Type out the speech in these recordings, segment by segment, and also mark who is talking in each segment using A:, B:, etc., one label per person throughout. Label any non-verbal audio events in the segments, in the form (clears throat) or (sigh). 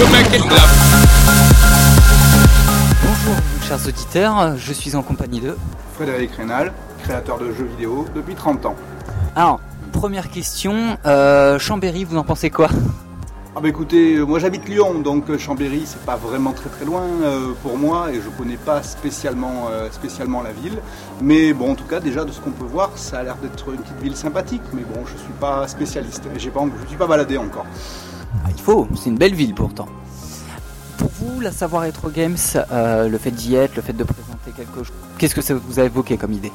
A: Bonjour chers auditeurs, je suis en compagnie de...
B: Frédéric Rénal, créateur de jeux vidéo depuis 30 ans.
A: Alors, première question, euh, Chambéry, vous en pensez quoi?
B: Ah bah écoutez, euh, moi j'habite Lyon, donc euh, Chambéry c'est pas vraiment très très loin euh, pour moi et je connais pas spécialement, euh, spécialement la ville. Mais bon, en tout cas déjà de ce qu'on peut voir, ça a l'air d'être une petite ville sympathique. Mais bon, je suis pas spécialiste et j'ai pas, je suis pas baladé encore.
A: Ah, Il faut, c'est une belle ville pourtant. Pour vous, la Savoir Retro Games, euh, le fait d'y être, le fait de présenter quelque chose, qu'est-ce que ça vous a évoqué comme idée?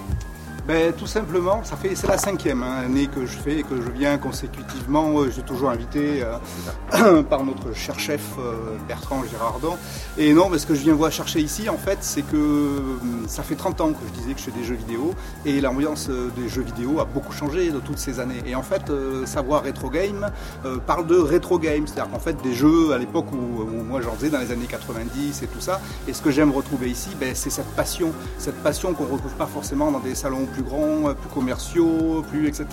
B: Ben, tout simplement, ça fait c'est la cinquième hein, année que je fais et que je viens consécutivement. Euh, Je suis toujours invité euh, (clears throat) par notre cher chef euh, Bertrand Girardon. Et non, mais ce que je viens voir chercher ici, en fait, c'est que hum, ça fait 30 ans que je disais que je fais des jeux vidéo et l'ambiance des jeux vidéo a beaucoup changé de toutes ces années. Et en fait, savoir rétro game parle de rétro game, c'est-à-dire qu'en fait des jeux à l'époque où, où moi j'en faisais dans les années 90 et tout ça. Et ce que j'aime retrouver ici, ben, c'est cette passion, cette passion qu'on retrouve pas forcément dans des salons plus grands, plus commerciaux, plus etc.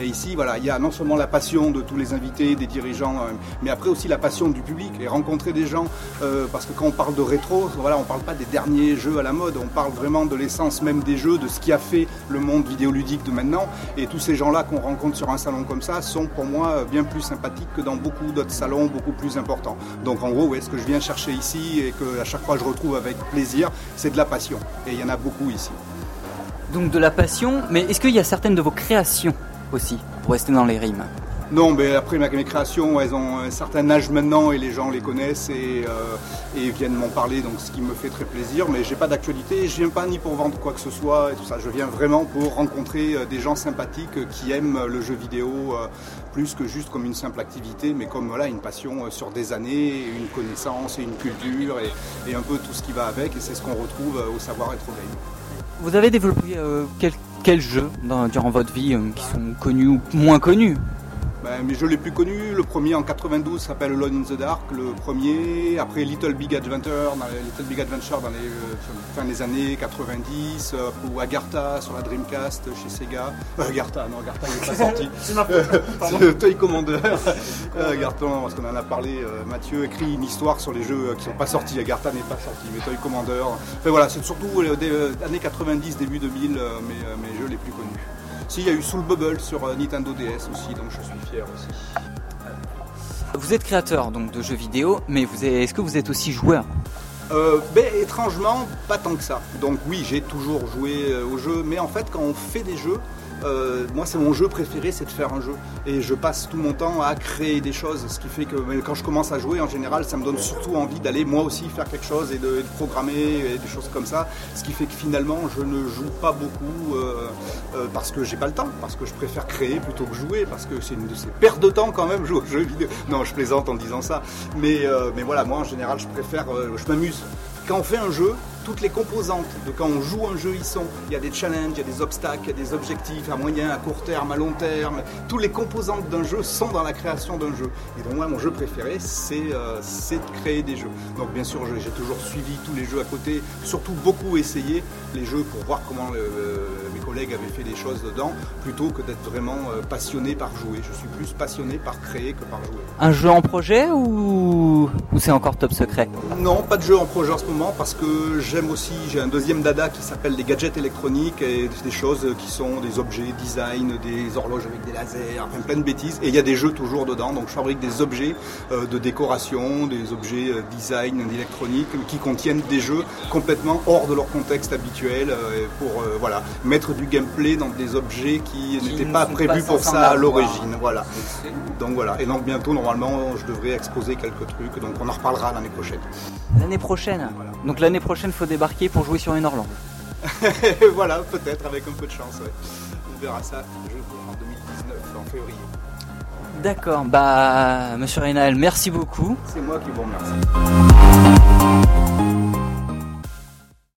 B: Et ici, voilà, il y a non seulement la passion de tous les invités, des dirigeants, euh, mais après aussi la passion du public et rencontrer des gens. euh, parce que quand on parle de rétro, voilà, on parle pas des derniers jeux à la mode, on parle vraiment de l'essence même des jeux, de ce qui a fait le monde vidéoludique de maintenant. Et tous ces gens-là qu'on rencontre sur un salon comme ça sont pour moi euh, bien plus sympathiques que dans beaucoup d'autres salons beaucoup plus importants. Donc en gros, ouais, ce que je viens chercher ici et que à chaque fois je retrouve avec plaisir, c'est de la passion. Et il y en a beaucoup ici.
A: Donc de la passion, mais est-ce qu'il y a certaines de vos créations aussi, pour rester dans les rimes?
B: Non, mais après mes créations, elles ont un certain âge maintenant et les gens les connaissent et, euh, et viennent m'en parler, donc ce qui me fait très plaisir. Mais j'ai pas d'actualité, je viens pas ni pour vendre quoi que ce soit et tout ça. Je viens vraiment pour rencontrer euh, des gens sympathiques qui aiment le jeu vidéo euh, plus que juste comme une simple activité, mais comme voilà une passion sur des années, une connaissance et une culture et, un peu tout ce qui va avec. Et c'est ce qu'on retrouve au savoir être game.
A: Vous avez développé euh, quel- dans- durant votre vie euh, qui sont connus ou moins connus?
B: Ben, mes jeux les plus connus, le premier en 92 s'appelle Alone in the Dark, le premier, après Little Big Adventure, dans les, Little Big Adventure dans les euh, fin des années 90, euh, ou Agartha sur la Dreamcast chez Sega. Euh, Agartha, non, Agartha n'est pas sorti. (laughs) C'est le (laughs) Toy Commander. Agartha, parce qu'on en a parlé, Mathieu écrit une histoire sur les jeux qui sont pas sortis. Agartha n'est pas sorti, mais Toy Commander. Enfin voilà, c'est surtout euh, années 90, début 2000, euh, mes, euh, mes jeux les plus connus. Si, il y a eu Soul Bubble sur euh, Nintendo DS aussi, donc je suis fier aussi.
A: Vous êtes créateur donc de jeux vidéo, mais vous êtes- est-ce que vous êtes aussi joueur?
B: Euh, ben, étrangement, pas tant que ça. Donc oui, j'ai toujours joué euh, aux jeux, mais en fait, quand on fait des jeux, euh, moi, c'est mon jeu préféré, c'est de faire un jeu. Et je passe tout mon temps à créer des choses, ce qui fait que quand je commence à jouer, en général, ça me donne surtout envie d'aller moi aussi faire quelque chose et de, programmer et des choses comme ça. Ce qui fait que finalement, je ne joue pas beaucoup euh, euh, parce que j'ai pas le temps, parce que je préfère créer plutôt que jouer, parce que c'est une de ces pertes de temps quand même jouer aux jeux vidéo. Non, je plaisante en disant ça, mais mais voilà, moi en général, je préfère, je m'amuse. Quand on fait un jeu, toutes les composantes de quand on joue un jeu y sont. Il y a des challenges, il y a des obstacles, il y a des objectifs à moyen, à court terme, à long terme. Toutes les composantes d'un jeu sont dans la création d'un jeu. Et donc moi, mon jeu préféré, c'est euh, de créer des jeux. Donc bien sûr, j'ai toujours suivi tous les jeux à côté, surtout beaucoup essayé les jeux pour voir comment euh, mes collègues avaient fait des choses dedans, plutôt que d'être vraiment euh, passionné par jouer. Je suis plus passionné par créer que par jouer.
A: Un jeu en projet ou, ou c'est encore top secret?
B: Non, pas de jeu en projet en ce moment parce que j'aime aussi, j'ai un deuxième dada qui s'appelle les gadgets électroniques et des choses qui sont des objets design, des horloges avec des lasers, enfin plein de bêtises. Et il y a des jeux toujours dedans, donc je fabrique des objets euh, de décoration, des objets euh, design électronique qui contiennent des jeux complètement hors de leur contexte habituel euh, pour euh, voilà mettre du gameplay dans des objets qui,
A: Qui
B: n'étaient pas prévus
A: pas
B: pour ça à l'origine. Voilà. Donc voilà. Et donc bientôt normalement je devrais exposer quelques trucs, donc on en reparlera l'année prochaine.
A: L'année prochaine
B: Voilà.
A: Donc l'année prochaine, faut débarquer pour jouer sur une horloge. (laughs)
B: voilà, peut-être avec un peu de chance. ouais. On verra ça je, en 2019, en février.
A: D'accord, bah monsieur Rénal, merci beaucoup.
B: C'est moi qui vous remercie.